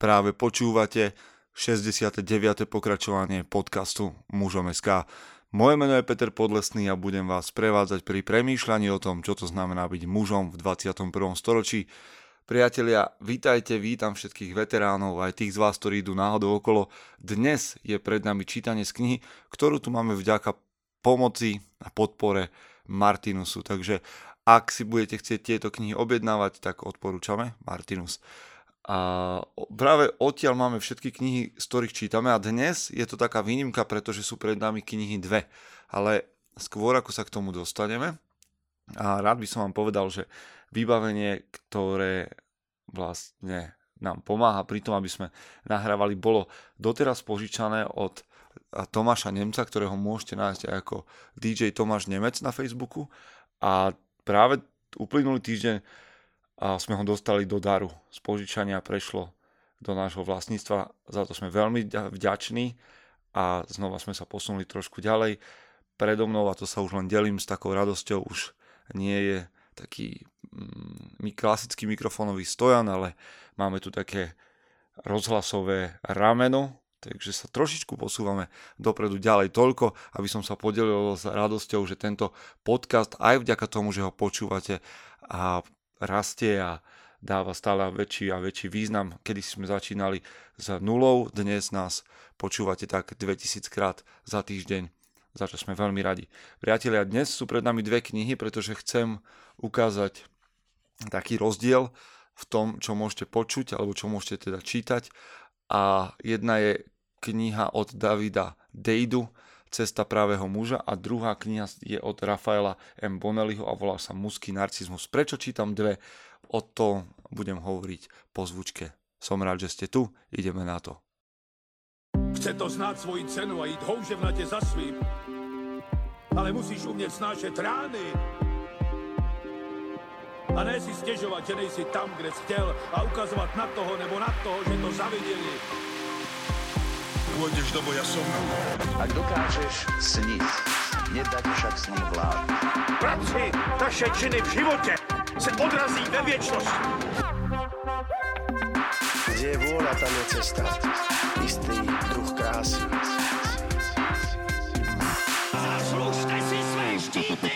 Práve počúvate 69. pokračovanie podcastu Mužom SK. Moje meno je Peter Podlesný a budem vás prevádzať pri premýšľaní o tom, čo to znamená byť mužom v 21. storočí. Priatelia, vítajte, vítam všetkých veteránov, aj tých z vás, ktorí idú náhodou okolo. Dnes je pred nami čítanie z knihy, ktorú tu máme vďaka pomoci a podpore Martinusu. Takže ak si budete chcieť tieto knihy objednávať, tak odporúčame Martinus. A práve odtiaľ máme všetky knihy, z ktorých čítame a dnes je to taká výnimka, pretože sú pred nami knihy dve. Ale skôr ako sa k tomu dostaneme, a rád by som vám povedal, že vybavenie, ktoré vlastne nám pomáha pri tom, aby sme nahrávali, bolo doteraz požičané od Tomáša Nemca, ktorého môžete nájsť aj ako DJ Tomáš Nemec na Facebooku. A práve uplynulý týždeň a sme ho dostali do daru. Z požičania prešlo do nášho vlastníctva, za to sme veľmi vďační a znova sme sa posunuli trošku ďalej. Predo mnou, a to sa už len delím s takou radosťou, už nie je taký mm, klasický mikrofónový stojan, ale máme tu také rozhlasové rameno, takže sa trošičku posúvame dopredu ďalej toľko, aby som sa podelil s radosťou, že tento podcast aj vďaka tomu, že ho počúvate a rastie a dáva stále väčší a väčší význam. Kedy sme začínali s nulou, dnes nás počúvate tak 2000 krát za týždeň, za čo sme veľmi radi. Priatelia, dnes sú pred nami dve knihy, pretože chcem ukázať taký rozdiel v tom, čo môžete počuť alebo čo môžete teda čítať. A jedna je kniha od Davida Dejdu, Cesta právého muža a druhá kniha je od Rafaela M. Bonelliho a volá sa Muský narcizmus. Prečo čítam dve? O to budem hovoriť po zvučke. Som rád, že ste tu, ideme na to. Chce to znáť svoji cenu a ísť houževnate za svým. Ale musíš umieť snášať rány. A ne si stežovať, že nejsi tam, kde si chcel a ukazovať na toho nebo na toho, že to zavideli pôjdeš do boja som. Ak dokážeš sniť, nedať však sní vlád. Práci taše činy v živote se odrazí ve viečnosť. Kde je vôľa, tam je cesta. Istý druh krásy. Zaslužte si své štíty!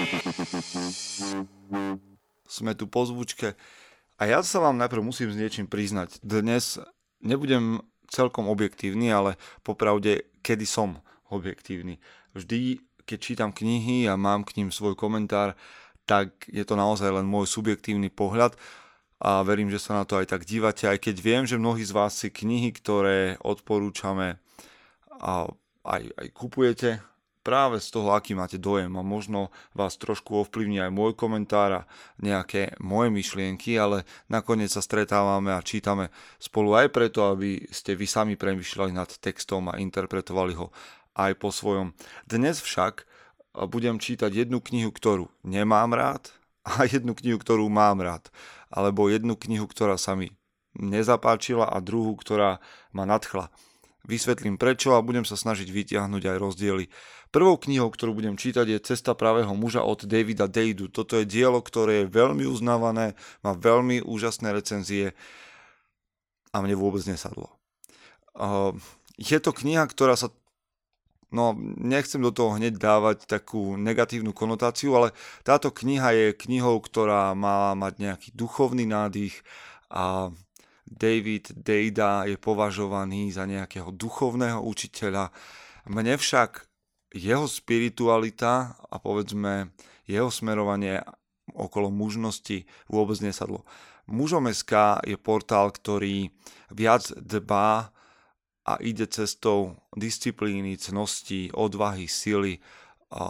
Sme tu po zvučke a ja sa vám najprv musím s niečím priznať. Dnes nebudem celkom objektívny, ale popravde, kedy som objektívny. Vždy, keď čítam knihy a mám k ním svoj komentár, tak je to naozaj len môj subjektívny pohľad a verím, že sa na to aj tak dívate, aj keď viem, že mnohí z vás si knihy, ktoré odporúčame, aj, aj kupujete, práve z toho, aký máte dojem a možno vás trošku ovplyvní aj môj komentár a nejaké moje myšlienky, ale nakoniec sa stretávame a čítame spolu aj preto, aby ste vy sami premyšľali nad textom a interpretovali ho aj po svojom. Dnes však budem čítať jednu knihu, ktorú nemám rád a jednu knihu, ktorú mám rád. Alebo jednu knihu, ktorá sa mi nezapáčila a druhú, ktorá ma nadchla. Vysvetlím prečo a budem sa snažiť vytiahnuť aj rozdiely. Prvou knihou, ktorú budem čítať je Cesta pravého muža od Davida Dejdu. Toto je dielo, ktoré je veľmi uznávané, má veľmi úžasné recenzie a mne vôbec nesadlo. Je to kniha, ktorá sa No, nechcem do toho hneď dávať takú negatívnu konotáciu, ale táto kniha je knihou, ktorá má mať nejaký duchovný nádych a David Dejda je považovaný za nejakého duchovného učiteľa. Mne však jeho spiritualita a povedzme jeho smerovanie okolo mužnosti vôbec nesadlo. Mužom SK je portál, ktorý viac dbá a ide cestou disciplíny, cnosti, odvahy, sily,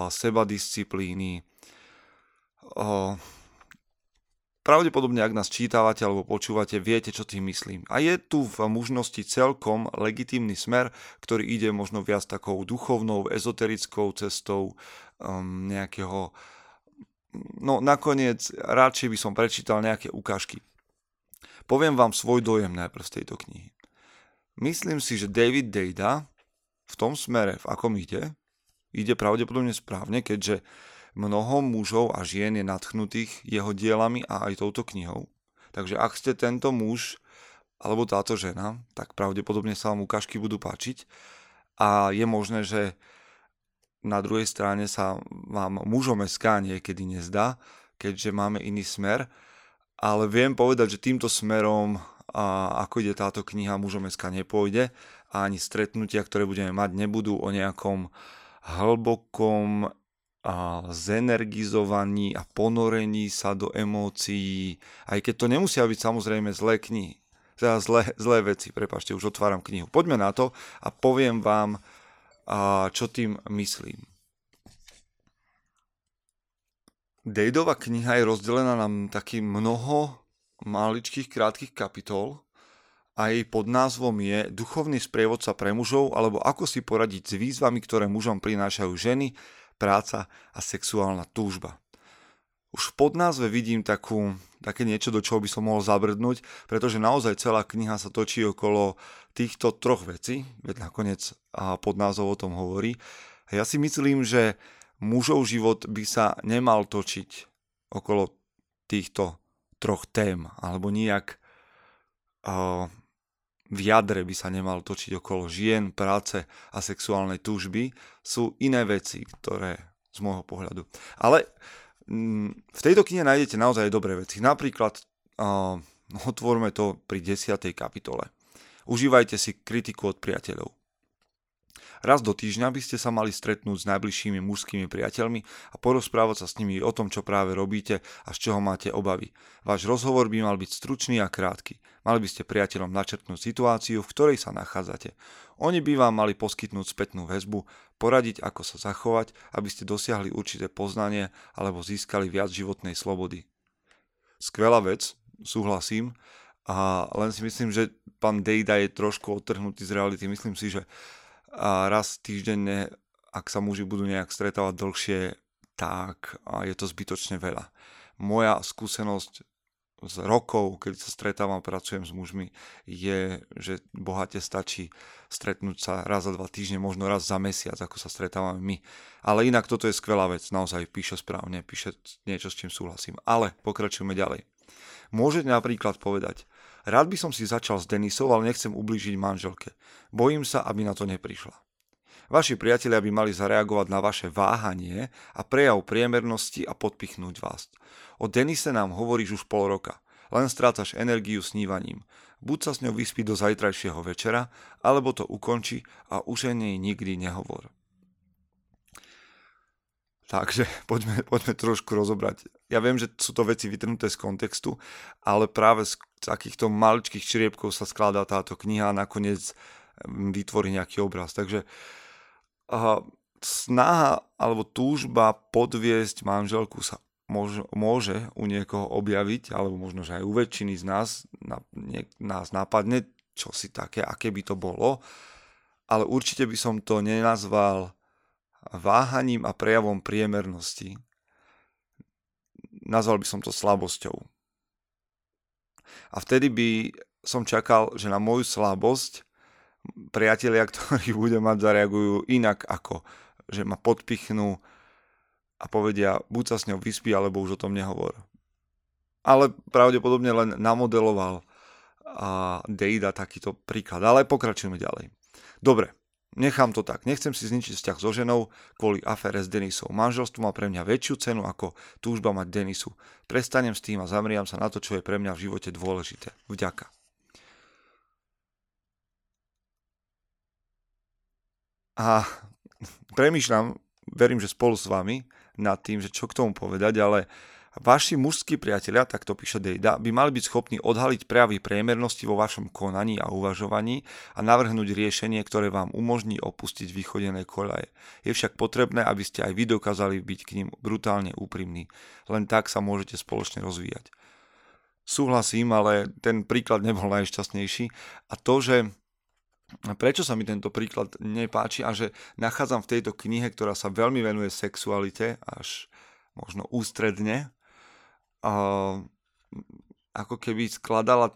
sebadisciplíny, Pravdepodobne, ak nás čítavate alebo počúvate, viete, čo tým myslím. A je tu v mužnosti celkom legitímny smer, ktorý ide možno viac takou duchovnou, ezoterickou cestou um, nejakého... No nakoniec radšej by som prečítal nejaké ukážky. Poviem vám svoj dojem najprv z tejto knihy. Myslím si, že David Dejda v tom smere, v akom ide, ide pravdepodobne správne, keďže Mnoho mužov a žien je nadchnutých jeho dielami a aj touto knihou. Takže ak ste tento muž alebo táto žena, tak pravdepodobne sa vám ukážky budú páčiť a je možné, že na druhej strane sa vám mužom SK niekedy nezdá, keďže máme iný smer, ale viem povedať, že týmto smerom a ako ide táto kniha mužom SK nepôjde a ani stretnutia, ktoré budeme mať, nebudú o nejakom hlbokom a zenergizovaní a ponorení sa do emócií, aj keď to nemusia byť samozrejme zlé knihy, teda zlé, zlé veci, prepašte, už otváram knihu. Poďme na to a poviem vám, a čo tým myslím. Dejdova kniha je rozdelená na taký mnoho maličkých krátkých kapitol a jej pod názvom je Duchovný sprievodca pre mužov alebo ako si poradiť s výzvami, ktoré mužom prinášajú ženy, práca a sexuálna túžba. Už v podnázve vidím takú, také niečo, do čoho by som mohol zabrdnúť, pretože naozaj celá kniha sa točí okolo týchto troch vecí, veď nakoniec pod názov o tom hovorí. A ja si myslím, že mužov život by sa nemal točiť okolo týchto troch tém, alebo nejak uh, v jadre by sa nemal točiť okolo žien, práce a sexuálnej túžby. Sú iné veci, ktoré z môjho pohľadu. Ale Mm, v tejto knihe nájdete naozaj dobré veci. Napríklad uh, otvorme to pri 10. kapitole. Užívajte si kritiku od priateľov. Raz do týždňa by ste sa mali stretnúť s najbližšími mužskými priateľmi a porozprávať sa s nimi o tom, čo práve robíte a z čoho máte obavy. Váš rozhovor by mal byť stručný a krátky. Mali by ste priateľom načrtnúť situáciu, v ktorej sa nachádzate. Oni by vám mali poskytnúť spätnú väzbu, poradiť, ako sa zachovať, aby ste dosiahli určité poznanie alebo získali viac životnej slobody. Skvelá vec, súhlasím, a len si myslím, že pán Dejda je trošku odtrhnutý z reality. Myslím si, že a raz týždenne, ak sa muži budú nejak stretávať dlhšie, tak je to zbytočne veľa. Moja skúsenosť z rokov, keď sa stretávam pracujem s mužmi, je, že bohate stačí stretnúť sa raz za dva týždne, možno raz za mesiac, ako sa stretávame my. Ale inak toto je skvelá vec, naozaj píše správne, píše niečo, s čím súhlasím. Ale pokračujeme ďalej. Môžete napríklad povedať, rád by som si začal s Denisou, ale nechcem ublížiť manželke. Bojím sa, aby na to neprišla. Vaši priatelia by mali zareagovať na vaše váhanie a prejav priemernosti a podpichnúť vás. O Denise nám hovoríš už pol roka. Len strácaš energiu snívaním. Buď sa s ňou vyspí do zajtrajšieho večera, alebo to ukonči a už o nej nikdy nehovor. Takže poďme, poďme trošku rozobrať. Ja viem, že sú to veci vytrhnuté z kontextu, ale práve z takýchto maličkých čriepkov sa skladá táto kniha a nakoniec mm, vytvorí nejaký obraz. Takže uh, snaha alebo túžba podviesť manželku sa môže, môže u niekoho objaviť, alebo možno, že aj u väčšiny z nás, na, nie, nás napadne, čo si také, aké by to bolo, ale určite by som to nenazval váhaním a prejavom priemernosti. Nazval by som to slabosťou. A vtedy by som čakal, že na moju slabosť priatelia, ktorí budem mať, zareagujú inak ako, že ma podpichnú a povedia, buď sa s ňou vyspí, alebo už o tom nehovor. Ale pravdepodobne len namodeloval a Dejda takýto príklad. Ale pokračujeme ďalej. Dobre, Nechám to tak, nechcem si zničiť vzťah so ženou kvôli afére s Denisou. Manželstvo má pre mňa väčšiu cenu ako túžba mať Denisu. Prestanem s tým a zamriam sa na to, čo je pre mňa v živote dôležité. Vďaka. A premýšľam, verím, že spolu s vami, nad tým, že čo k tomu povedať, ale Vaši mužskí priatelia, tak to píše Dejda, by mali byť schopní odhaliť prejavy priemernosti vo vašom konaní a uvažovaní a navrhnúť riešenie, ktoré vám umožní opustiť vychodené kolaje. Je však potrebné, aby ste aj vy dokázali byť k ním brutálne úprimní. Len tak sa môžete spoločne rozvíjať. Súhlasím, ale ten príklad nebol najšťastnejší a to, že prečo sa mi tento príklad nepáči a že nachádzam v tejto knihe, ktorá sa veľmi venuje sexualite, až možno ústredne, ako keby skladala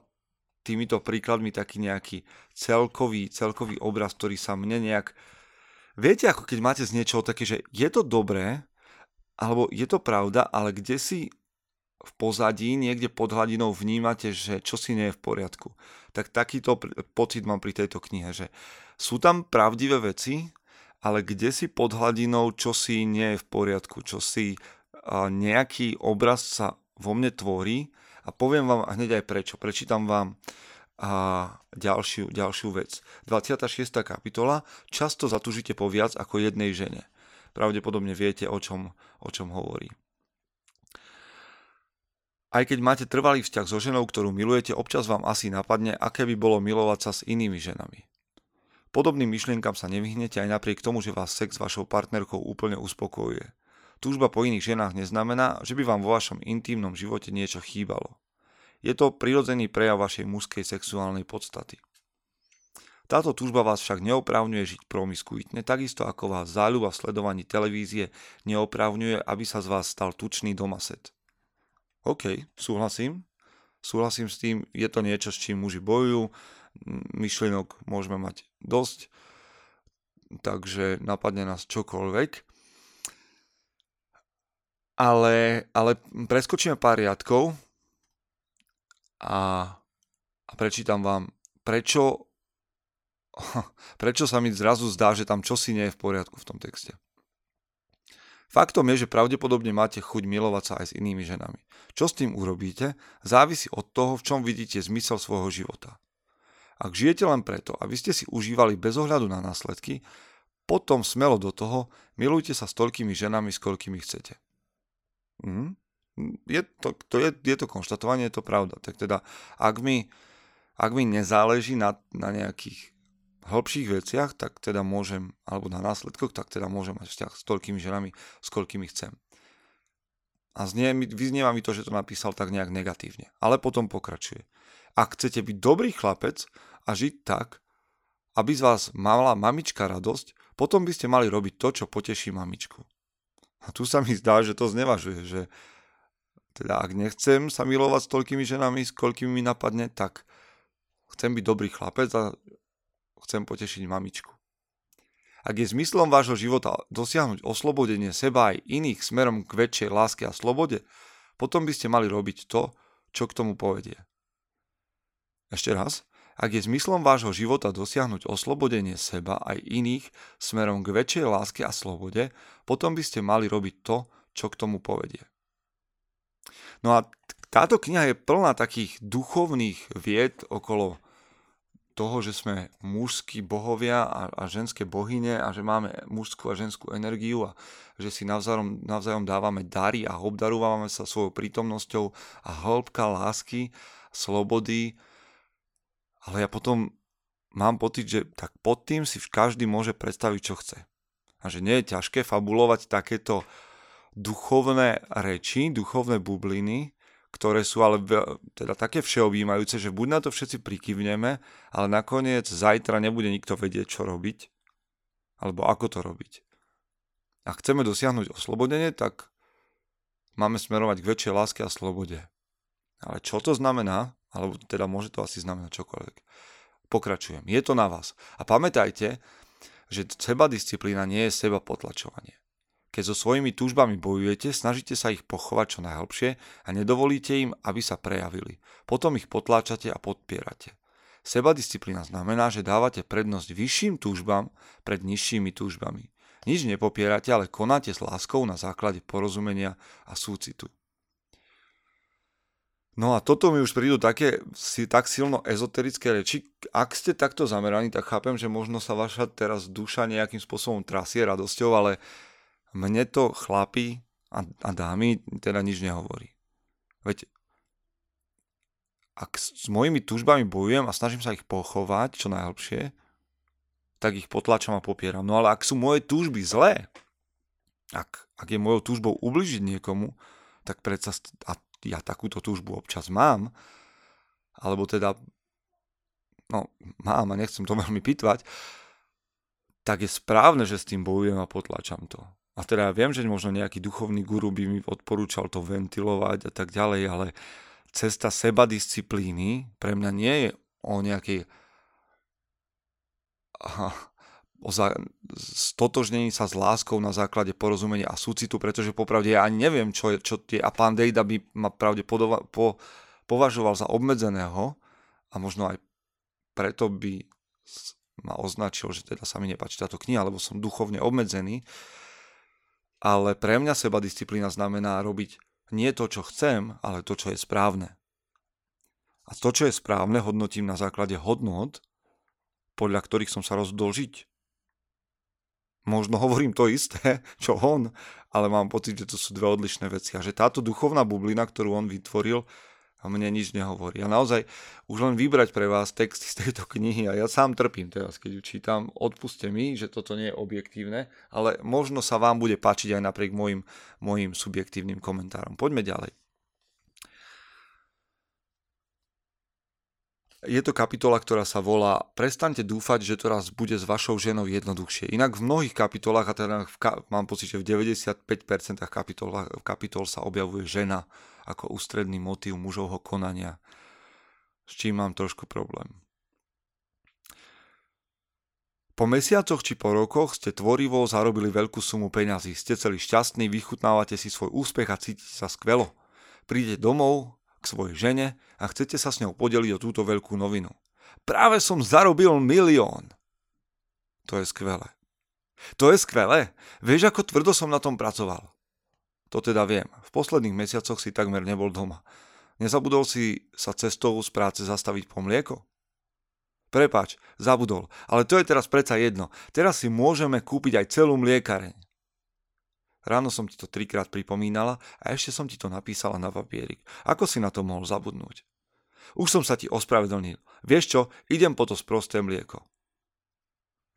týmito príkladmi taký nejaký celkový, celkový obraz, ktorý sa mne nejak... Viete, ako keď máte z niečoho také, že je to dobré, alebo je to pravda, ale kde si v pozadí, niekde pod hladinou vnímate, že čo si nie je v poriadku. Tak takýto pocit mám pri tejto knihe, že sú tam pravdivé veci, ale kde si pod hladinou, čo si nie je v poriadku, čo si nejaký obraz sa vo mne tvorí a poviem vám hneď aj prečo. Prečítam vám a ďalšiu, ďalšiu vec. 26. kapitola. Často zatúžite po viac ako jednej žene. Pravdepodobne viete, o čom, o čom hovorí. Aj keď máte trvalý vzťah so ženou, ktorú milujete, občas vám asi napadne, aké by bolo milovať sa s inými ženami. Podobným myšlienkam sa nevyhnete aj napriek tomu, že vás sex s vašou partnerkou úplne uspokojuje. Túžba po iných ženách neznamená, že by vám vo vašom intímnom živote niečo chýbalo. Je to prirodzený prejav vašej mužskej sexuálnej podstaty. Táto túžba vás však neoprávňuje žiť promiskuitne, takisto ako vás záľuba v sledovaní televízie neoprávňuje, aby sa z vás stal tučný domaset. OK, súhlasím. Súhlasím s tým, je to niečo, s čím muži bojujú, myšlienok môžeme mať dosť, takže napadne nás čokoľvek. Ale, ale preskočíme pár riadkov a, a prečítam vám, prečo, prečo sa mi zrazu zdá, že tam čosi nie je v poriadku v tom texte. Faktom je, že pravdepodobne máte chuť milovať sa aj s inými ženami. Čo s tým urobíte, závisí od toho, v čom vidíte zmysel svojho života. Ak žijete len preto, aby ste si užívali bez ohľadu na následky, potom smelo do toho, milujte sa s toľkými ženami, s koľkými chcete. Mhm. Je to, to je, je to konštatovanie, je to pravda. Tak teda, ak mi, ak mi nezáleží na, na nejakých hĺbších veciach, tak teda môžem, alebo na následkoch, tak teda môžem mať vzťah s toľkými ženami, s koľkými chcem. A znie, vyznieva mi to, že to napísal tak nejak negatívne. Ale potom pokračuje. Ak chcete byť dobrý chlapec a žiť tak, aby z vás mala mamička radosť, potom by ste mali robiť to, čo poteší mamičku. A tu sa mi zdá, že to znevažuje, že teda ak nechcem sa milovať s toľkými ženami, s koľkými mi napadne, tak chcem byť dobrý chlapec a chcem potešiť mamičku. Ak je zmyslom vášho života dosiahnuť oslobodenie seba aj iných smerom k väčšej láske a slobode, potom by ste mali robiť to, čo k tomu povedie. Ešte raz, ak je zmyslom vášho života dosiahnuť oslobodenie seba aj iných smerom k väčšej láske a slobode, potom by ste mali robiť to, čo k tomu povedie. No a táto kniha je plná takých duchovných vied okolo toho, že sme mužskí bohovia a, a ženské bohyne a že máme mužskú a ženskú energiu a že si navzájom, navzájom dávame dary a obdarúvame sa svojou prítomnosťou a hĺbka lásky, slobody. Ale ja potom mám pocit, že tak pod tým si každý môže predstaviť, čo chce. A že nie je ťažké fabulovať takéto duchovné reči, duchovné bubliny, ktoré sú ale teda také všeobjímajúce, že buď na to všetci prikyvneme, ale nakoniec zajtra nebude nikto vedieť, čo robiť, alebo ako to robiť. Ak chceme dosiahnuť oslobodenie, tak máme smerovať k väčšej láske a slobode. Ale čo to znamená, alebo teda môže to asi znamenať čokoľvek. Pokračujem. Je to na vás. A pamätajte, že seba disciplína nie je seba potlačovanie. Keď so svojimi túžbami bojujete, snažíte sa ich pochovať čo najhlbšie a nedovolíte im, aby sa prejavili. Potom ich potláčate a podpierate. Sebadisciplína znamená, že dávate prednosť vyšším túžbám pred nižšími túžbami. Nič nepopierate, ale konáte s láskou na základe porozumenia a súcitu. No a toto mi už prídu také si, tak silno ezoterické reči. Ak ste takto zameraní, tak chápem, že možno sa vaša teraz duša nejakým spôsobom trasie radosťou, ale mne to chlapi a, a dámy teda nič nehovorí. Veď ak s mojimi túžbami bojujem a snažím sa ich pochovať čo najlepšie, tak ich potlačam a popieram. No ale ak sú moje túžby zlé, ak, ak je mojou túžbou ubližiť niekomu, tak predsa, a ja takúto túžbu občas mám, alebo teda, no mám a nechcem to veľmi pitvať, tak je správne, že s tým bojujem a potlačam to. A teda ja viem, že možno nejaký duchovný guru by mi odporúčal to ventilovať a tak ďalej, ale cesta seba disciplíny pre mňa nie je o nejakej o za, stotožnení sa s láskou na základe porozumenia a súcitu, pretože popravde ja ani neviem, čo, je, čo tie, a pán Dejda by ma pravde podova, po, považoval za obmedzeného a možno aj preto by ma označil, že teda sa mi nepáči táto kniha, lebo som duchovne obmedzený. Ale pre mňa seba disciplína znamená robiť nie to, čo chcem, ale to, čo je správne. A to, čo je správne, hodnotím na základe hodnot, podľa ktorých som sa rozhodol žiť. Možno hovorím to isté, čo on, ale mám pocit, že to sú dve odlišné veci a že táto duchovná bublina, ktorú on vytvoril, mne nič nehovorí. A naozaj už len vybrať pre vás texty z tejto knihy a ja sám trpím teraz, keď ju čítam, odpuste mi, že toto nie je objektívne, ale možno sa vám bude páčiť aj napriek mojim, mojim subjektívnym komentárom. Poďme ďalej. Je to kapitola, ktorá sa volá Prestaňte dúfať, že to raz bude s vašou ženou jednoduchšie. Inak v mnohých kapitolách, a teda v, mám pocit, že v 95% kapitol, kapitol sa objavuje žena ako ústredný motív mužovho konania, s čím mám trošku problém. Po mesiacoch či po rokoch ste tvorivo zarobili veľkú sumu peňazí, ste celý šťastní, vychutnávate si svoj úspech a cítite sa skvelo. Prídete domov, k svojej žene a chcete sa s ňou podeliť o túto veľkú novinu. Práve som zarobil milión. To je skvelé. To je skvelé. Vieš, ako tvrdo som na tom pracoval. To teda viem. V posledných mesiacoch si takmer nebol doma. Nezabudol si sa cestou z práce zastaviť po mlieko? Prepač, zabudol, ale to je teraz predsa jedno. Teraz si môžeme kúpiť aj celú mliekareň. Ráno som ti to trikrát pripomínala a ešte som ti to napísala na papierik. Ako si na to mohol zabudnúť? Už som sa ti ospravedlnil. Vieš čo, idem po to sprosté mlieko.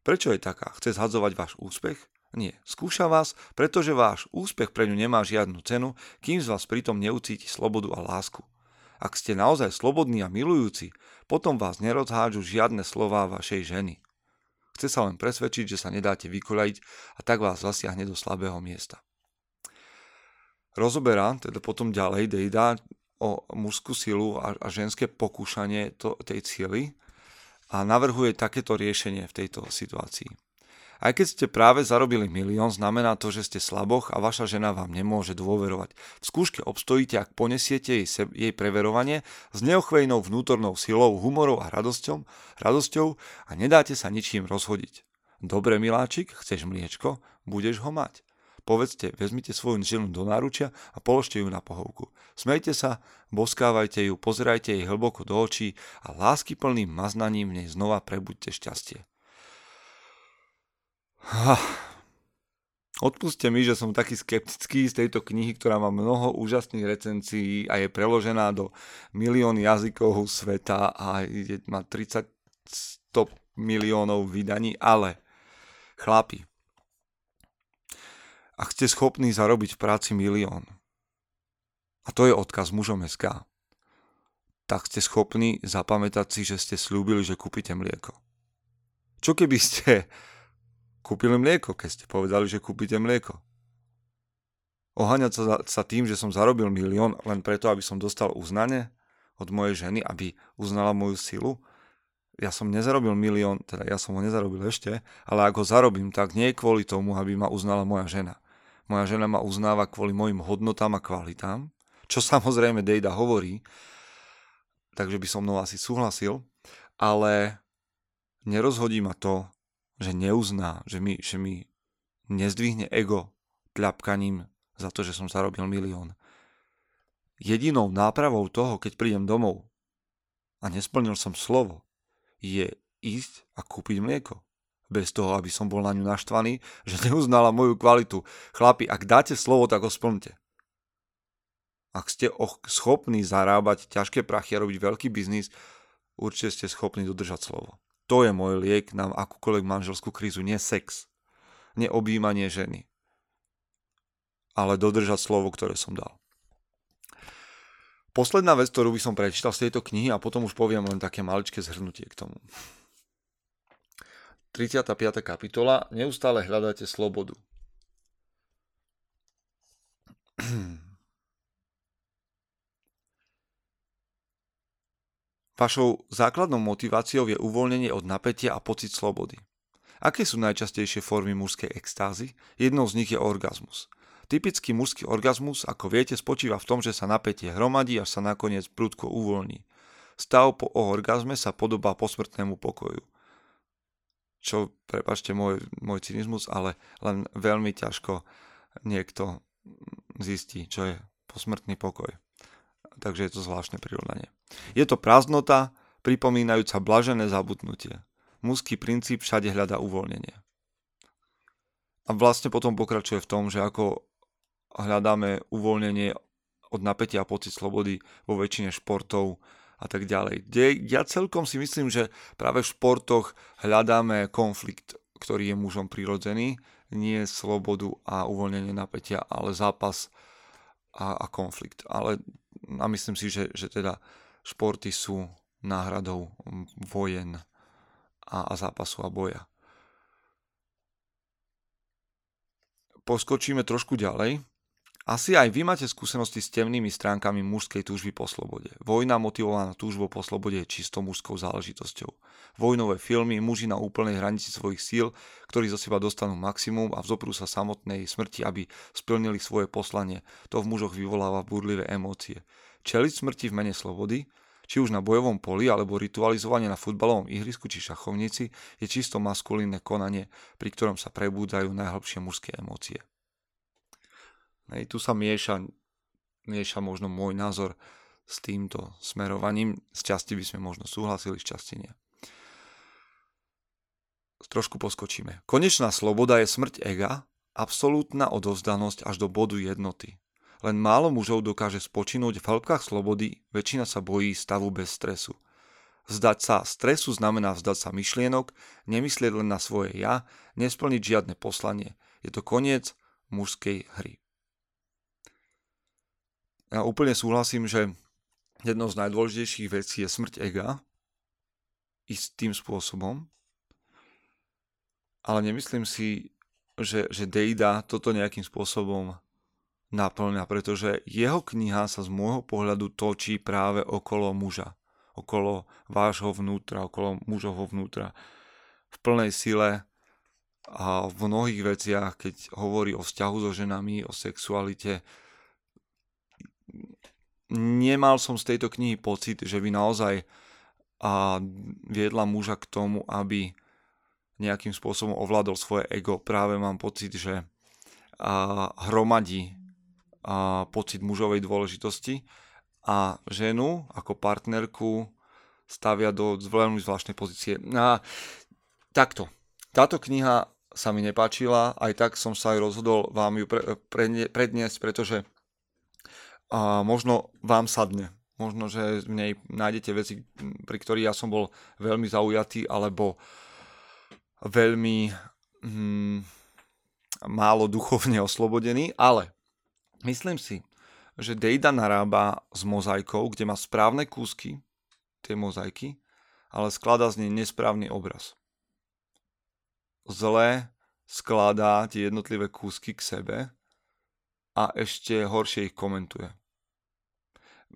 Prečo je taká? Chce zhadzovať váš úspech? Nie. Skúša vás, pretože váš úspech pre ňu nemá žiadnu cenu, kým z vás pritom neucíti slobodu a lásku. Ak ste naozaj slobodní a milujúci, potom vás nerozhádžu žiadne slová vašej ženy. Chce sa len presvedčiť, že sa nedáte vykoľajiť a tak vás zasiahne do slabého miesta. Rozoberá teda potom ďalej Dejda o mužskú silu a, a ženské pokúšanie to, tej cieľy a navrhuje takéto riešenie v tejto situácii. Aj keď ste práve zarobili milión, znamená to, že ste slaboch a vaša žena vám nemôže dôverovať. V skúške obstojíte, ak ponesiete jej, seb- jej preverovanie s neochvejnou vnútornou silou, humorom a radosťou, radosťou a nedáte sa ničím rozhodiť. Dobre, miláčik, chceš mliečko? Budeš ho mať. Povedzte, vezmite svoju ženu do náručia a položte ju na pohovku. Smejte sa, boskávajte ju, pozerajte jej hlboko do očí a lásky plným maznaním v nej znova prebuďte šťastie. Odpuste mi, že som taký skeptický z tejto knihy, ktorá má mnoho úžasných recenzií a je preložená do milión jazykov sveta a má 30 100 miliónov vydaní, ale chlapi, ak ste schopní zarobiť v práci milión, a to je odkaz mužom SK, tak ste schopní zapamätať si, že ste slúbili, že kúpite mlieko. Čo keby ste kúpili mlieko, keď ste povedali, že kúpite mlieko. Oháňať sa, sa tým, že som zarobil milión len preto, aby som dostal uznanie od mojej ženy, aby uznala moju silu. Ja som nezarobil milión, teda ja som ho nezarobil ešte, ale ak ho zarobím, tak nie kvôli tomu, aby ma uznala moja žena. Moja žena ma uznáva kvôli mojim hodnotám a kvalitám, čo samozrejme Dejda hovorí, takže by so mnou asi súhlasil, ale nerozhodí ma to, že neuzná, že mi, že mi nezdvihne ego tľapkaním za to, že som zarobil milión. Jedinou nápravou toho, keď prídem domov a nesplnil som slovo, je ísť a kúpiť mlieko. Bez toho, aby som bol na ňu naštvaný, že neuznala moju kvalitu. Chlapi, ak dáte slovo, tak ho splňte. Ak ste schopní zarábať ťažké prachy a robiť veľký biznis, určite ste schopní dodržať slovo. To je môj liek na akúkoľvek manželskú krízu. Nie sex, nie objímanie ženy, ale dodržať slovo, ktoré som dal. Posledná vec, ktorú by som prečítal z tejto knihy a potom už poviem len také maličké zhrnutie k tomu. 35. kapitola. Neustále hľadáte slobodu. Vašou základnou motiváciou je uvoľnenie od napätia a pocit slobody. Aké sú najčastejšie formy mužskej extázy? Jednou z nich je orgazmus. Typický mužský orgazmus, ako viete, spočíva v tom, že sa napätie hromadí až sa nakoniec prudko uvoľní. Stav po orgazme sa podobá posmrtnému pokoju. Čo, prepačte môj, môj cynizmus, ale len veľmi ťažko niekto zistí, čo je posmrtný pokoj. Takže je to zvláštne prirovnanie. Je to prázdnota, pripomínajúca blažené zabudnutie. Mužský princíp všade hľadá uvoľnenie. A vlastne potom pokračuje v tom, že ako hľadáme uvoľnenie od napätia a pocit slobody vo väčšine športov a tak ďalej. Kde ja celkom si myslím, že práve v športoch hľadáme konflikt, ktorý je mužom prirodzený, nie slobodu a uvoľnenie napätia, ale zápas a, a konflikt. Ale a myslím si, že, že teda športy sú náhradou vojen a, a zápasu a boja. Poskočíme trošku ďalej. Asi aj vy máte skúsenosti s temnými stránkami mužskej túžby po slobode. Vojna motivovaná túžbou po slobode je čisto mužskou záležitosťou. Vojnové filmy, muži na úplnej hranici svojich síl, ktorí zo seba dostanú maximum a vzoprú sa samotnej smrti, aby splnili svoje poslanie. To v mužoch vyvoláva burlivé emócie. Čeliť smrti v mene slobody či už na bojovom poli alebo ritualizovanie na futbalovom ihrisku či šachovnici je čisto maskulínne konanie, pri ktorom sa prebúdajú najhlbšie mužské emócie. Hej, tu sa mieša, mieša možno môj názor s týmto smerovaním. Z časti by sme možno súhlasili, z časti nie. Trošku poskočíme. Konečná sloboda je smrť ega, absolútna odovzdanosť až do bodu jednoty. Len málo mužov dokáže spočinúť v hĺbkach slobody, väčšina sa bojí stavu bez stresu. Vzdať sa stresu znamená vzdať sa myšlienok, nemyslieť len na svoje ja, nesplniť žiadne poslanie. Je to koniec mužskej hry. Ja úplne súhlasím, že jednou z najdôležitejších vecí je smrť ega, istým spôsobom, ale nemyslím si, že, že Dejda toto nejakým spôsobom naplňa, pretože jeho kniha sa z môjho pohľadu točí práve okolo muža, okolo vášho vnútra, okolo mužovho vnútra. V plnej sile a v mnohých veciach, keď hovorí o vzťahu so ženami, o sexualite, nemal som z tejto knihy pocit, že by naozaj a viedla muža k tomu, aby nejakým spôsobom ovládol svoje ego. Práve mám pocit, že a hromadí a pocit mužovej dôležitosti a ženu ako partnerku stavia do veľmi zvláštnej pozície. A takto. Táto kniha sa mi nepáčila, aj tak som sa aj rozhodol vám ju pre, pre, predniesť, pretože a možno vám sadne. Možno, že v nej nájdete veci, pri ktorých ja som bol veľmi zaujatý, alebo veľmi hm, málo duchovne oslobodený, ale Myslím si, že Dejda narába s mozaikou, kde má správne kúsky, tie mozaiky, ale skladá z nej nesprávny obraz. Zle skladá tie jednotlivé kúsky k sebe a ešte horšie ich komentuje.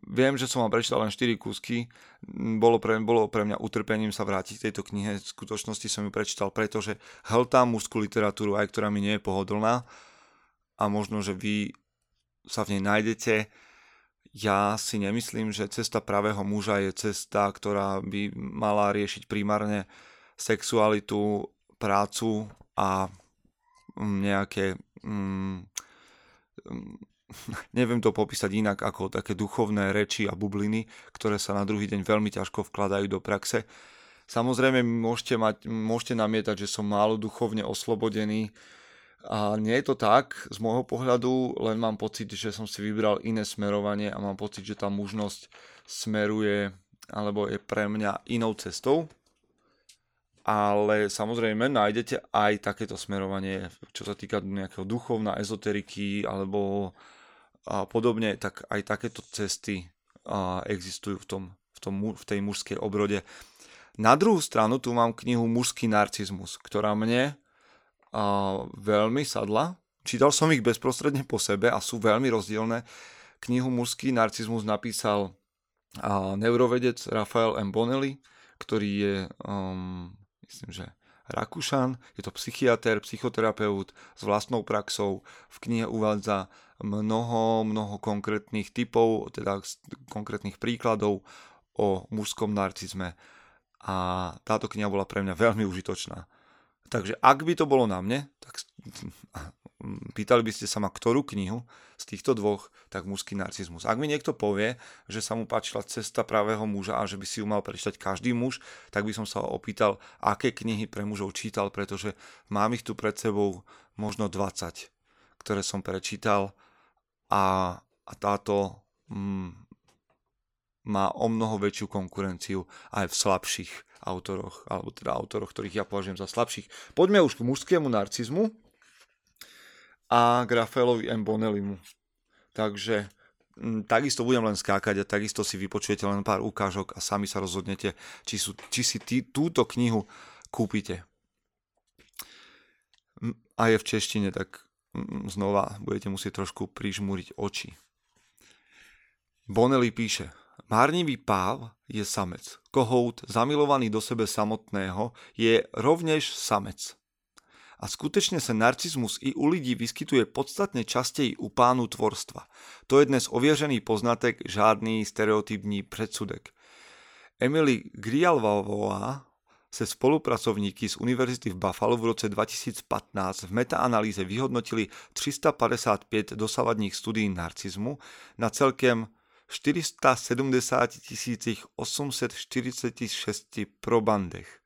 Viem, že som vám prečítal len 4 kúsky, bolo pre, bolo pre mňa utrpením sa vrátiť k tejto knihe, v skutočnosti som ju prečítal, pretože hltám mužskú literatúru, aj ktorá mi nie je pohodlná. A možno, že vy sa v nej nájdete. Ja si nemyslím, že cesta pravého muža je cesta, ktorá by mala riešiť primárne sexualitu, prácu a nejaké... Mm, neviem to popísať inak ako také duchovné reči a bubliny, ktoré sa na druhý deň veľmi ťažko vkladajú do praxe. Samozrejme, môžete, mať, môžete namietať, že som málo duchovne oslobodený, a nie je to tak z môjho pohľadu, len mám pocit, že som si vybral iné smerovanie a mám pocit, že tá mužnosť smeruje alebo je pre mňa inou cestou. Ale samozrejme nájdete aj takéto smerovanie, čo sa týka nejakého duchovna, ezoteriky alebo a podobne, tak aj takéto cesty existujú v, tom, v, tom, v tej mužskej obrode. Na druhú stranu tu mám knihu Mužský narcizmus, ktorá mne veľmi sadla. Čítal som ich bezprostredne po sebe a sú veľmi rozdielne. Knihu Mužský narcizmus napísal neurovedec Rafael M. Bonelli, ktorý je, um, myslím, že Rakúšan, je to psychiatr, psychoterapeut s vlastnou praxou. V knihe uvádza mnoho, mnoho konkrétnych typov, teda konkrétnych príkladov o mužskom narcizme a táto kniha bola pre mňa veľmi užitočná. Takže ak by to bolo na mne, tak pýtali by ste sa ma, ktorú knihu z týchto dvoch, tak mužský narcizmus. Ak mi niekto povie, že sa mu páčila cesta pravého muža a že by si ju mal prečítať každý muž, tak by som sa opýtal, aké knihy pre mužov čítal, pretože mám ich tu pred sebou možno 20, ktoré som prečítal a, a táto mm, má o mnoho väčšiu konkurenciu aj v slabších autoroch, alebo teda autoroch, ktorých ja považujem za slabších. Poďme už k mužskému narcizmu a k Rafaelovi M. Bonellimu. Takže mm, takisto budem len skákať a takisto si vypočujete len pár ukážok a sami sa rozhodnete, či, sú, či si tý, túto knihu kúpite. A je v češtine, tak znova budete musieť trošku prižmúriť oči. Bonelli píše, Márnivý páv je samec. Kohout, zamilovaný do sebe samotného, je rovnež samec. A skutečne sa narcizmus i u ľudí vyskytuje podstatne častej u pánu tvorstva. To je dnes oviežený poznatek, žádný stereotypní predsudek. Emily Grialvová se spolupracovníky z Univerzity v Buffalo v roce 2015 v metaanalýze vyhodnotili 355 dosavadních studií narcizmu na celkem 470 846 probandech.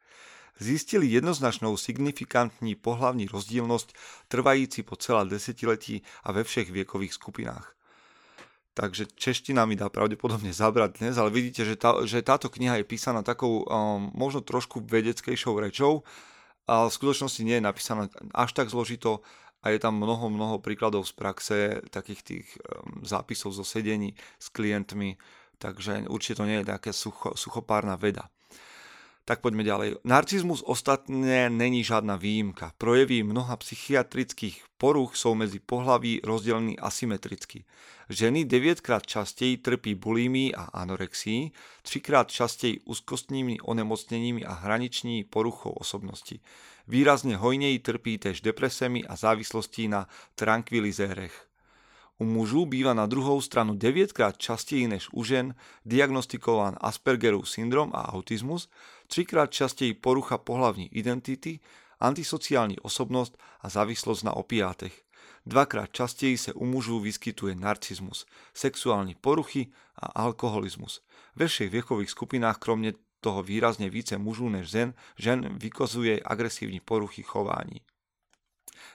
Zistili jednoznačnou signifikantní pohlavní rozdílnosť trvající po celá desetiletí a ve všech viekových skupinách. Takže čeština mi dá pravdepodobne zabrať dnes, ale vidíte, že, tá, že táto kniha je písaná takou um, možno trošku vedeckejšou rečou, ale v skutočnosti nie je napísaná až tak zložito a je tam mnoho, mnoho príkladov z praxe, takých tých um, zápisov zo sedení s klientmi, takže určite to nie je také sucho, suchopárna veda. Tak poďme ďalej. Narcizmus ostatne není žiadna výjimka. Projevy mnoha psychiatrických poruch sú medzi pohlaví rozdelení asymetricky. Ženy 9 krát častej trpí bulími a anorexii, 3 krát častej úzkostnými onemocneniami a hraniční poruchou osobnosti. Výrazne hojnej trpí tež depresemi a závislostí na tranquilizérech. U mužů býva na druhou stranu 9 krát častěji než u žen diagnostikován Aspergerov syndrom a autizmus, třikrát častěji porucha pohlavní identity, antisociální osobnost a závislosť na opiátech. Dvakrát častěji se u mužů vyskytuje narcizmus, sexuální poruchy a alkoholizmus. Ve všech věkových skupinách kromě toho výrazne více mužů než žen, žen vykozuje agresívne poruchy chování.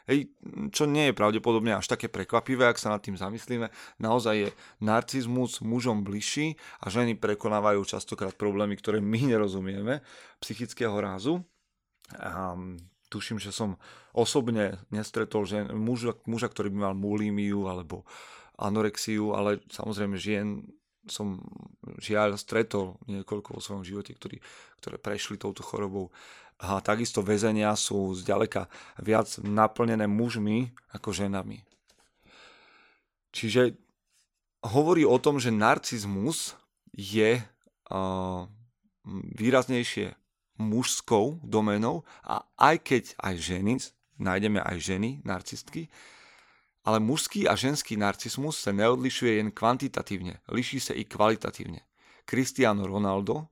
Hej, čo nie je pravdepodobne až také prekvapivé, ak sa nad tým zamyslíme. Naozaj je narcizmus mužom bližší a ženy prekonávajú častokrát problémy, ktoré my nerozumieme, psychického rázu. A tuším, že som osobne nestretol žen, muža, muža, ktorý by mal mulímiu alebo anorexiu, ale samozrejme žien som žiaľ stretol niekoľko vo svojom živote, ktorí, ktoré prešli touto chorobou. A takisto väzenia sú zďaleka viac naplnené mužmi ako ženami. Čiže hovorí o tom, že narcizmus je uh, výraznejšie mužskou domenou a aj keď aj ženy, nájdeme aj ženy, narcistky, ale mužský a ženský narcismus sa neodlišuje jen kvantitatívne, liší sa i kvalitatívne. Cristiano Ronaldo,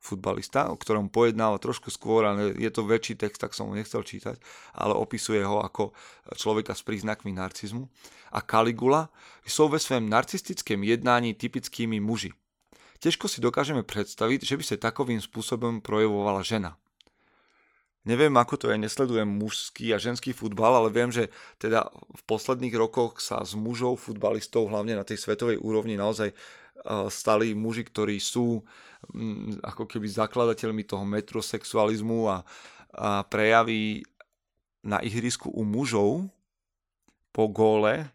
futbalista, o ktorom pojednáva trošku skôr, ale je to väčší text, tak som ho nechcel čítať, ale opisuje ho ako človeka s príznakmi narcizmu. A Caligula sú ve svém narcistickém jednání typickými muži. Težko si dokážeme predstaviť, že by sa takovým spôsobom projevovala žena. Neviem, ako to je, nesledujem mužský a ženský futbal, ale viem, že teda v posledných rokoch sa z mužov futbalistov, hlavne na tej svetovej úrovni, naozaj stali muži, ktorí sú mm, ako keby zakladateľmi toho metrosexualizmu a, a prejavy na ihrisku u mužov po góle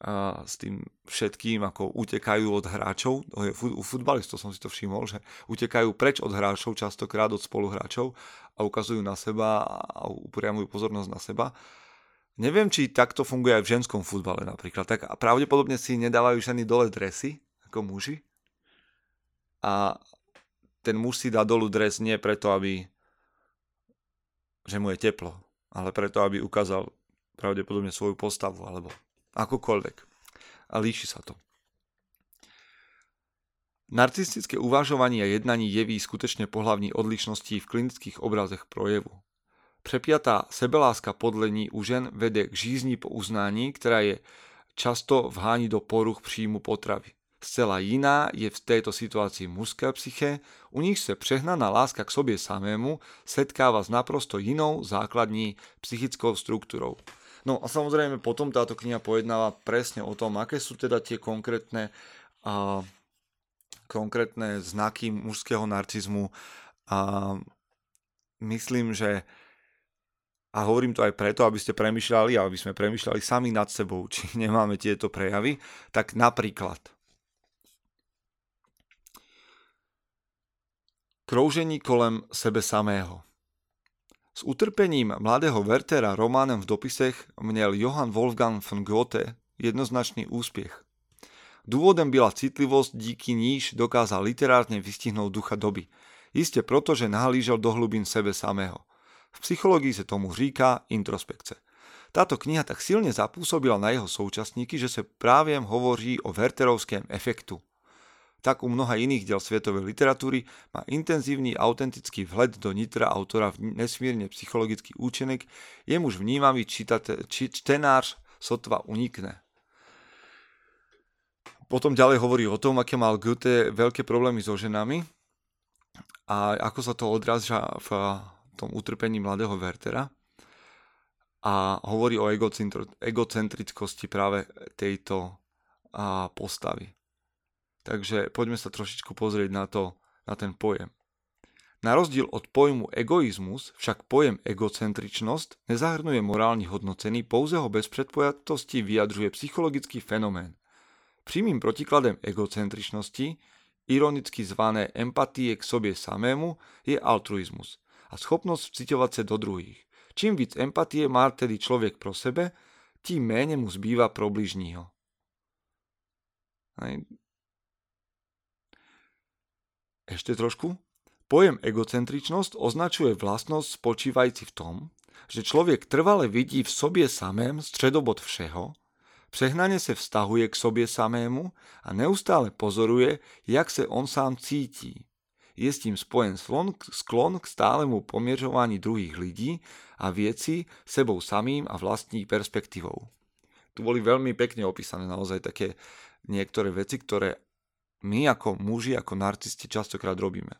a s tým všetkým, ako utekajú od hráčov, u futbalistov som si to všimol, že utekajú preč od hráčov, častokrát od spoluhráčov a ukazujú na seba a upriamujú pozornosť na seba. Neviem, či takto funguje aj v ženskom futbale napríklad. Tak pravdepodobne si nedávajú ženy dole dresy, ako muži. A ten muž si dá dolu dres nie preto, aby že mu je teplo, ale preto, aby ukázal pravdepodobne svoju postavu alebo akokoľvek. A líši sa to. Narcistické uvažovanie a jednanie jeví skutečne pohlavní odlišnosti v klinických obrazech projevu. Prepiatá sebeláska podlení u žen vede k žízni po uznání, ktorá je často vháni do poruch příjmu potravy. Zcela jiná je v této situácii mužské psyché, u nich se přehnaná láska k sobě samému setkáva s naprosto jinou základní psychickou štruktúrou. No a samozrejme potom táto kniha pojednáva presne o tom, aké sú teda tie konkrétne a, konkrétne znaky mužského narcizmu a myslím, že a hovorím to aj preto, aby ste premyšľali, aby sme premyšľali sami nad sebou, či nemáme tieto prejavy, tak napríklad kroužení kolem sebe samého. S utrpením mladého Wertera románem v dopisech měl Johann Wolfgang von Goethe jednoznačný úspěch. Důvodem byla citlivost, díky níž dokázal literárne vystihnúť ducha doby. Iste proto, že nahlížel do hlubín sebe samého. V psychológii sa tomu říká introspekce. Táto kniha tak silne zapôsobila na jeho současníky, že sa práve hovorí o Werterovském efektu. Tak u mnoha iných diel svetovej literatúry má intenzívny autentický vhled do nitra autora v nesmírne psychologický účinek, jemuž vnímavý čítate, či, čtenář sotva unikne. Potom ďalej hovorí o tom, aké mal Goethe veľké problémy so ženami a ako sa to odráža v tom utrpení mladého Wertera a hovorí o egocentrickosti práve tejto postavy. Takže poďme sa trošičku pozrieť na to, na ten pojem. Na rozdiel od pojmu egoizmus však pojem egocentričnosť nezahrnuje morálne hodnocený, pouze ho bez predpojatosti vyjadřuje psychologický fenomén. Přímým protikladem egocentričnosti, ironicky zvané empatie k sobě samému, je altruizmus a schopnosť vciťovať sa do druhých. Čím víc empatie má tedy človek pro sebe, tým méně mu zbýva pro bližního. Ešte trošku? Pojem egocentričnosť označuje vlastnosť spočívajúci v tom, že človek trvale vidí v sobě samém středobod všeho Přehnaně se vztahuje k sobě samému a neustále pozoruje, jak se on sám cítí. Je s tím spojen sklon k stálemu pomieržovaní druhých lidí a vieci sebou samým a vlastní perspektívou. Tu boli veľmi pekne opísané naozaj také niektoré veci, ktoré my ako muži, ako narcisti častokrát robíme.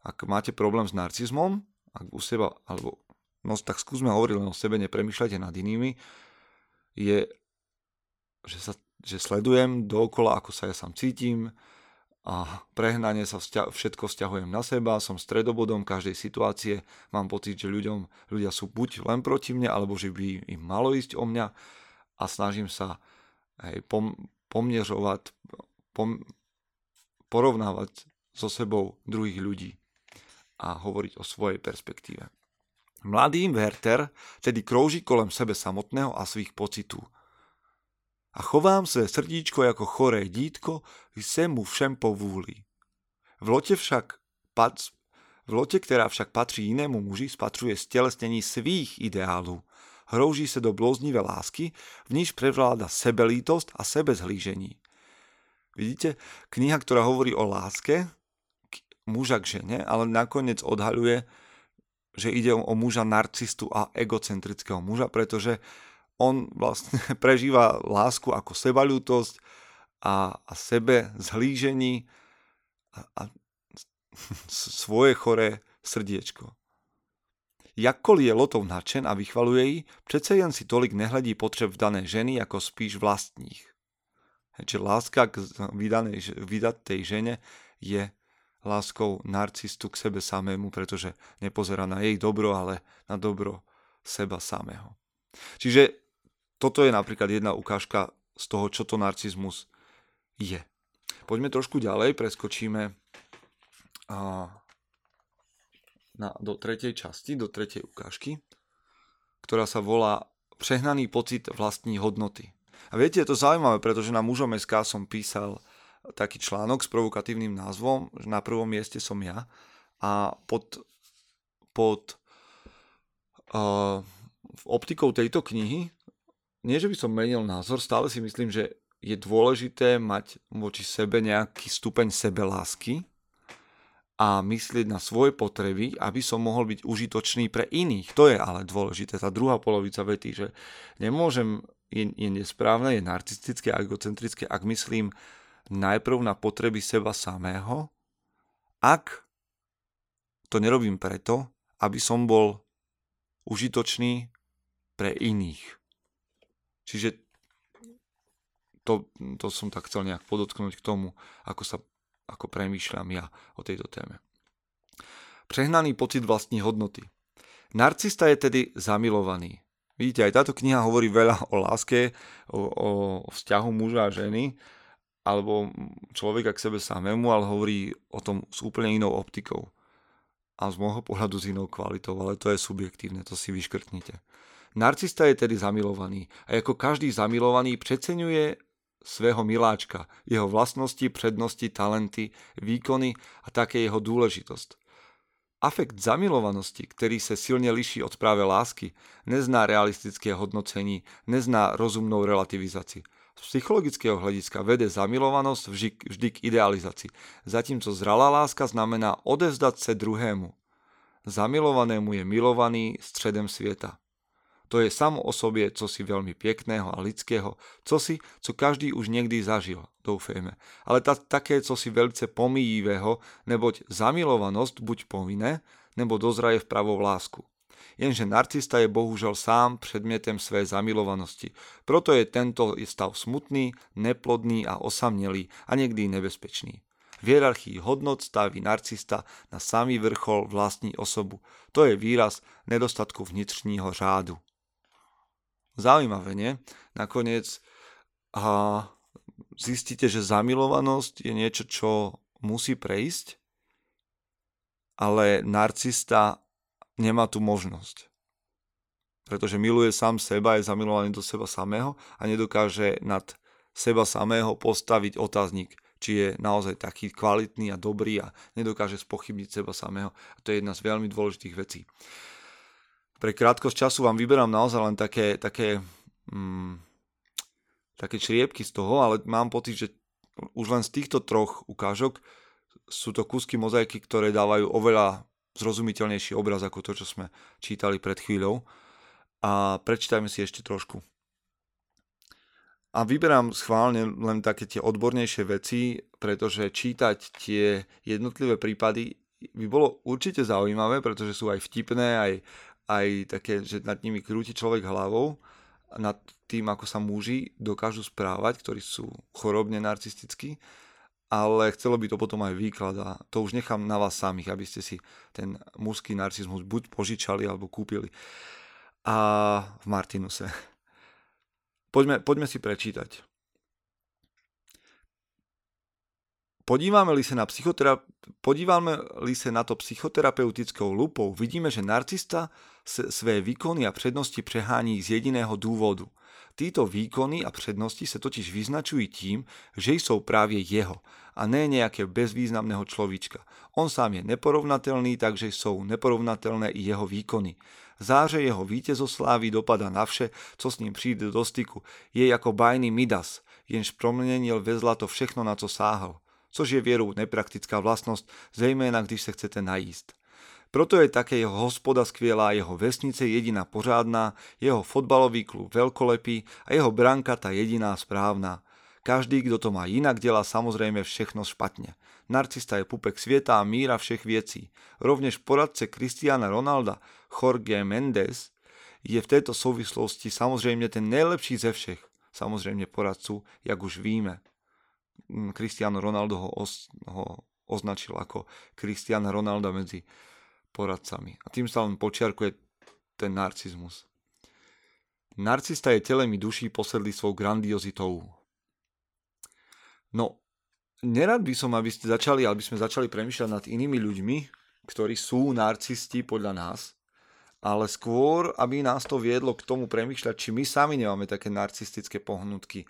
Ak máte problém s narcizmom, ak u seba, alebo no tak skúsme hovoriť len o sebe, nepremýšľajte nad inými, je že, sa, že sledujem dookola, ako sa ja sám cítim a prehnane sa vzťa- všetko vzťahujem na seba, som stredobodom každej situácie, mám pocit, že ľuďom, ľudia sú buď len proti mne, alebo že by im malo ísť o mňa a snažím sa hej, pom- pomiežovať, pom- porovnávať so sebou druhých ľudí a hovoriť o svojej perspektíve. Mladý Werther tedy krouží kolem sebe samotného a svých pocitů – a chovám se srdíčko jako choré dítko, jsem mu všem povúli. V lote však pac, v lote, která však patří jinému muži, spatřuje stelesnení svých ideálů. Hrouží se do bloznivé lásky, v níž prevláda sebelítost a sebezhlížení. Vidíte, kniha, ktorá hovorí o láske muža k žene, ale nakoniec odhaľuje, že ide o muža narcistu a egocentrického muža, pretože on vlastne prežíva lásku ako sebalútosť a, a sebe zhlížení a, a svoje choré srdiečko. Jakkoliv je Lotov nadšen a vychvaluje ji, přece jen si tolik nehledí potřeb dané ženy ako spíš vlastních. Čiže láska k vydanej, vydatej žene je láskou narcistu k sebe samému, pretože nepozerá na jej dobro, ale na dobro seba samého. Čiže toto je napríklad jedna ukážka z toho, čo to narcizmus je. Poďme trošku ďalej, preskočíme na, do tretej časti, do tretej ukážky, ktorá sa volá Přehnaný pocit vlastní hodnoty. A viete, je to zaujímavé, pretože na mužom SK som písal taký článok s provokatívnym názvom, že na prvom mieste som ja a pod, pod uh, optikou tejto knihy, nie že by som menil názor, stále si myslím, že je dôležité mať voči sebe nejaký stupeň sebelásky a myslieť na svoje potreby, aby som mohol byť užitočný pre iných. To je ale dôležité, tá druhá polovica vety, že nemôžem, je, je nesprávne, je narcistické a egocentrické, ak myslím najprv na potreby seba samého, ak to nerobím preto, aby som bol užitočný pre iných. Čiže to, to som tak chcel nejak podotknúť k tomu, ako sa ako premýšľam ja o tejto téme. Prehnaný pocit vlastní hodnoty. Narcista je tedy zamilovaný. Vidíte, aj táto kniha hovorí veľa o láske, o, o, vzťahu muža a ženy, alebo človeka k sebe samému, ale hovorí o tom s úplne inou optikou. A z môjho pohľadu s inou kvalitou, ale to je subjektívne, to si vyškrtnite. Narcista je tedy zamilovaný a ako každý zamilovaný preceňuje svého miláčka, jeho vlastnosti, prednosti, talenty, výkony a také jeho dôležitosť. Afekt zamilovanosti, ktorý sa silne liší od práve lásky, nezná realistické hodnocení, nezná rozumnou relativizácii. Z psychologického hľadiska vede zamilovanosť vždy, vždy k idealizácii, zatímco zralá láska znamená odevzdať sa druhému. Zamilovanému je milovaný stredem sveta. To je samo o sobie cosi veľmi pekného a lidského, cosi, co každý už niekdy zažil, doufejme. Ale ta, také cosi veľce pomíjivého, neboť zamilovanosť buď povinné, nebo dozraje v pravou lásku. Jenže narcista je bohužel sám predmetem svojej zamilovanosti. Proto je tento stav smutný, neplodný a osamnelý a niekdy nebezpečný. V hierarchii hodnot staví narcista na samý vrchol vlastní osobu. To je výraz nedostatku vnitřního řádu. Zaujímavé, nie? Nakoniec a zistíte, že zamilovanosť je niečo, čo musí prejsť, ale narcista nemá tú možnosť. Pretože miluje sám seba, je zamilovaný do seba samého a nedokáže nad seba samého postaviť otáznik, či je naozaj taký kvalitný a dobrý a nedokáže spochybniť seba samého. A to je jedna z veľmi dôležitých vecí pre krátkosť času vám vyberám naozaj len také, také, mm, také čriepky z toho, ale mám pocit, že už len z týchto troch ukážok sú to kúsky mozaiky, ktoré dávajú oveľa zrozumiteľnejší obraz ako to, čo sme čítali pred chvíľou. A prečítajme si ešte trošku. A vyberám schválne len také tie odbornejšie veci, pretože čítať tie jednotlivé prípady by bolo určite zaujímavé, pretože sú aj vtipné, aj, aj také, že nad nimi krúti človek hlavou, nad tým, ako sa muži dokážu správať, ktorí sú chorobne narcistickí, ale chcelo by to potom aj výklad a to už nechám na vás samých, aby ste si ten mužský narcizmus buď požičali alebo kúpili. A v Martinuse. Poďme, poďme si prečítať. Podívame-li sa na, psychotera- podívame-li sa na to psychoterapeutickou lupou, vidíme, že narcista své výkony a přednosti přehání z jediného důvodu. Títo výkony a přednosti se totiž vyznačují tím, že jsou právě jeho a ne nejakého bezvýznamného človíčka. On sám je neporovnatelný, takže jsou neporovnatelné i jeho výkony. Záře jeho vítězoslávy dopada na vše, co s ním přijde do styku. Je jako bajný Midas, jenž promenil ve zlato všechno, na co sáhal což je vierou nepraktická vlastnosť, zejména když se chcete najíst. Proto je také jeho hospoda skvělá, jeho vesnice jediná pořádná, jeho fotbalový klub veľkolepý a jeho branka ta jediná správna. Každý, kdo to má jinak, dělá samozrejme všechno špatne. Narcista je pupek svieta a míra všech věcí. Rovnež poradce Cristiana Ronalda, Jorge Mendes, je v této souvislosti samozrejme ten nejlepší ze všech. Samozrejme poradcu, jak už víme. Cristiano Ronaldo ho, os, ho označil ako Cristiana Ronaldo medzi poradcami. A tým sa len počiarkuje ten narcizmus. Narcista je telem duší posedlý svou grandiozitou. No, nerad by som, aby ste začali, aby sme začali premýšľať nad inými ľuďmi, ktorí sú narcisti podľa nás, ale skôr, aby nás to viedlo k tomu premýšľať, či my sami nemáme také narcistické pohnutky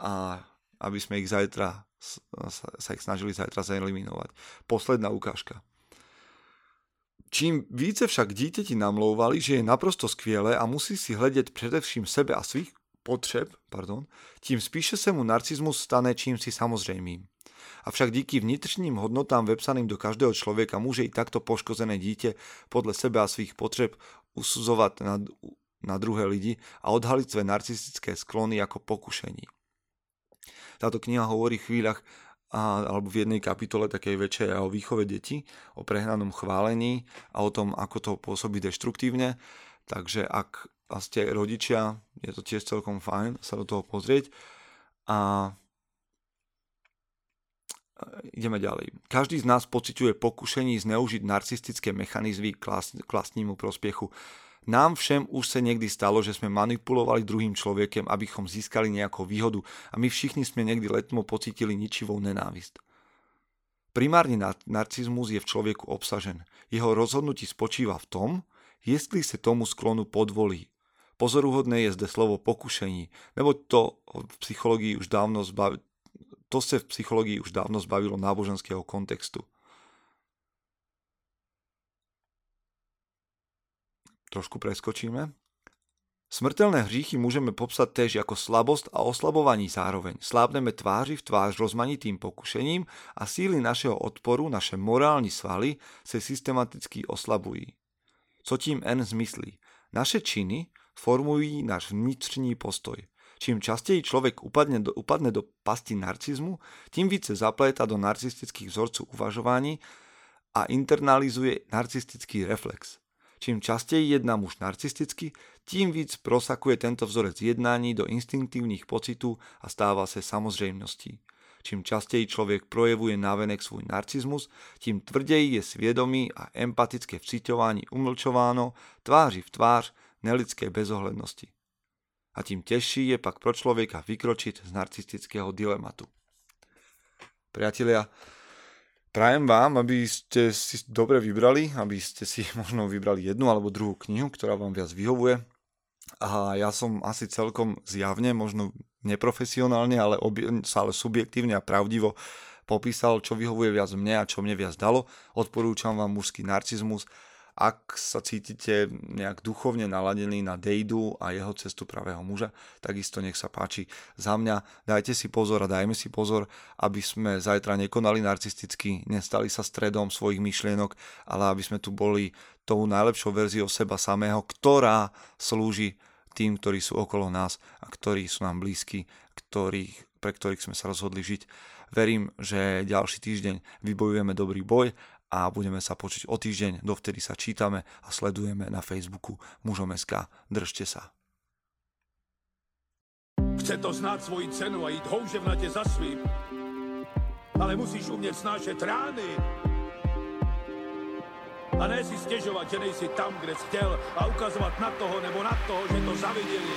a aby sme ich zajtra sa ich snažili zajtra zeliminovať. Posledná ukážka. Čím více však dieťati namlouvali, že je naprosto skvělé a musí si hledět především sebe a svých potřeb, pardon, tím spíše se mu narcizmus stane čím si samozřejmým. Avšak díky vnitřním hodnotám vepsaným do každého člověka může i takto poškozené dítě podle sebe a svých potřeb usuzovat na, na druhé lidi a odhalit své narcistické sklony jako pokušení. Táto kniha hovorí v chvíľach a, alebo v jednej kapitole takej väčšej o výchove detí, o prehnanom chválení a o tom, ako to pôsobí deštruktívne. Takže ak ste rodičia, je to tiež celkom fajn sa do toho pozrieť. A ideme ďalej. Každý z nás pociťuje pokušení zneužiť narcistické mechanizmy k vlastnímu prospiechu. Nám všem už se někdy stalo, že jsme manipulovali druhým člověkem, abychom získali nějakou výhodu a my všichni jsme někdy letmo pocítili ničivou nenávist. Primárny narcizmus je v člověku obsažen. Jeho rozhodnutí spočíva v tom, jestli se tomu sklonu podvolí. Pozoruhodné je zde slovo pokušení, nebo to v psychologii už dávno zbavi, to se v psychologii už dávno zbavilo náboženského kontextu. Trošku preskočíme. Smrtelné hříchy můžeme popsat též jako slabost a oslabování zároveň. Slábneme tváři v tvář rozmanitým pokušením a síly našeho odporu, naše morální svaly se systematicky oslabují. Co tím N zmyslí? Naše činy formují náš vnitřní postoj. Čím častěji člověk upadne do, upadne do pasti narcizmu, tím více zapléta do narcistických vzorců uvažování a internalizuje narcistický reflex. Čím častěji jedná muž narcisticky, tím víc prosakuje tento vzorec jednání do instinktívnych pocitů a stáva se samozřejmostí. Čím častěji člověk projevuje návenek svůj narcizmus, tím tvrději je svědomí a empatické vciťování umlčováno tváři v tvář nelidské bezohlednosti. A tím těžší je pak pro člověka vykročit z narcistického dilematu. Priatelia, Prajem vám, aby ste si dobre vybrali, aby ste si možno vybrali jednu alebo druhú knihu, ktorá vám viac vyhovuje. A ja som asi celkom zjavne, možno neprofesionálne, ale, obie, ale subjektívne a pravdivo popísal, čo vyhovuje viac mne a čo mne viac dalo. Odporúčam vám mužský narcizmus ak sa cítite nejak duchovne naladení na Dejdu a jeho cestu pravého muža, takisto nech sa páči za mňa. Dajte si pozor a dajme si pozor, aby sme zajtra nekonali narcisticky, nestali sa stredom svojich myšlienok, ale aby sme tu boli tou najlepšou verziou seba samého, ktorá slúži tým, ktorí sú okolo nás a ktorí sú nám blízki, ktorých, pre ktorých sme sa rozhodli žiť. Verím, že ďalší týždeň vybojujeme dobrý boj a budeme sa počuť o týždeň. Dovtedy sa čítame a sledujeme na Facebooku mužom.sk. Držte sa. Chce to znát svoji cenu a jít houževnatě za svým. Ale musíš umět snášet rány. A ne si stěžovat, že nejsi tam, kde jsi chtěl a ukazovat na toho nebo na toho, že to zaviděli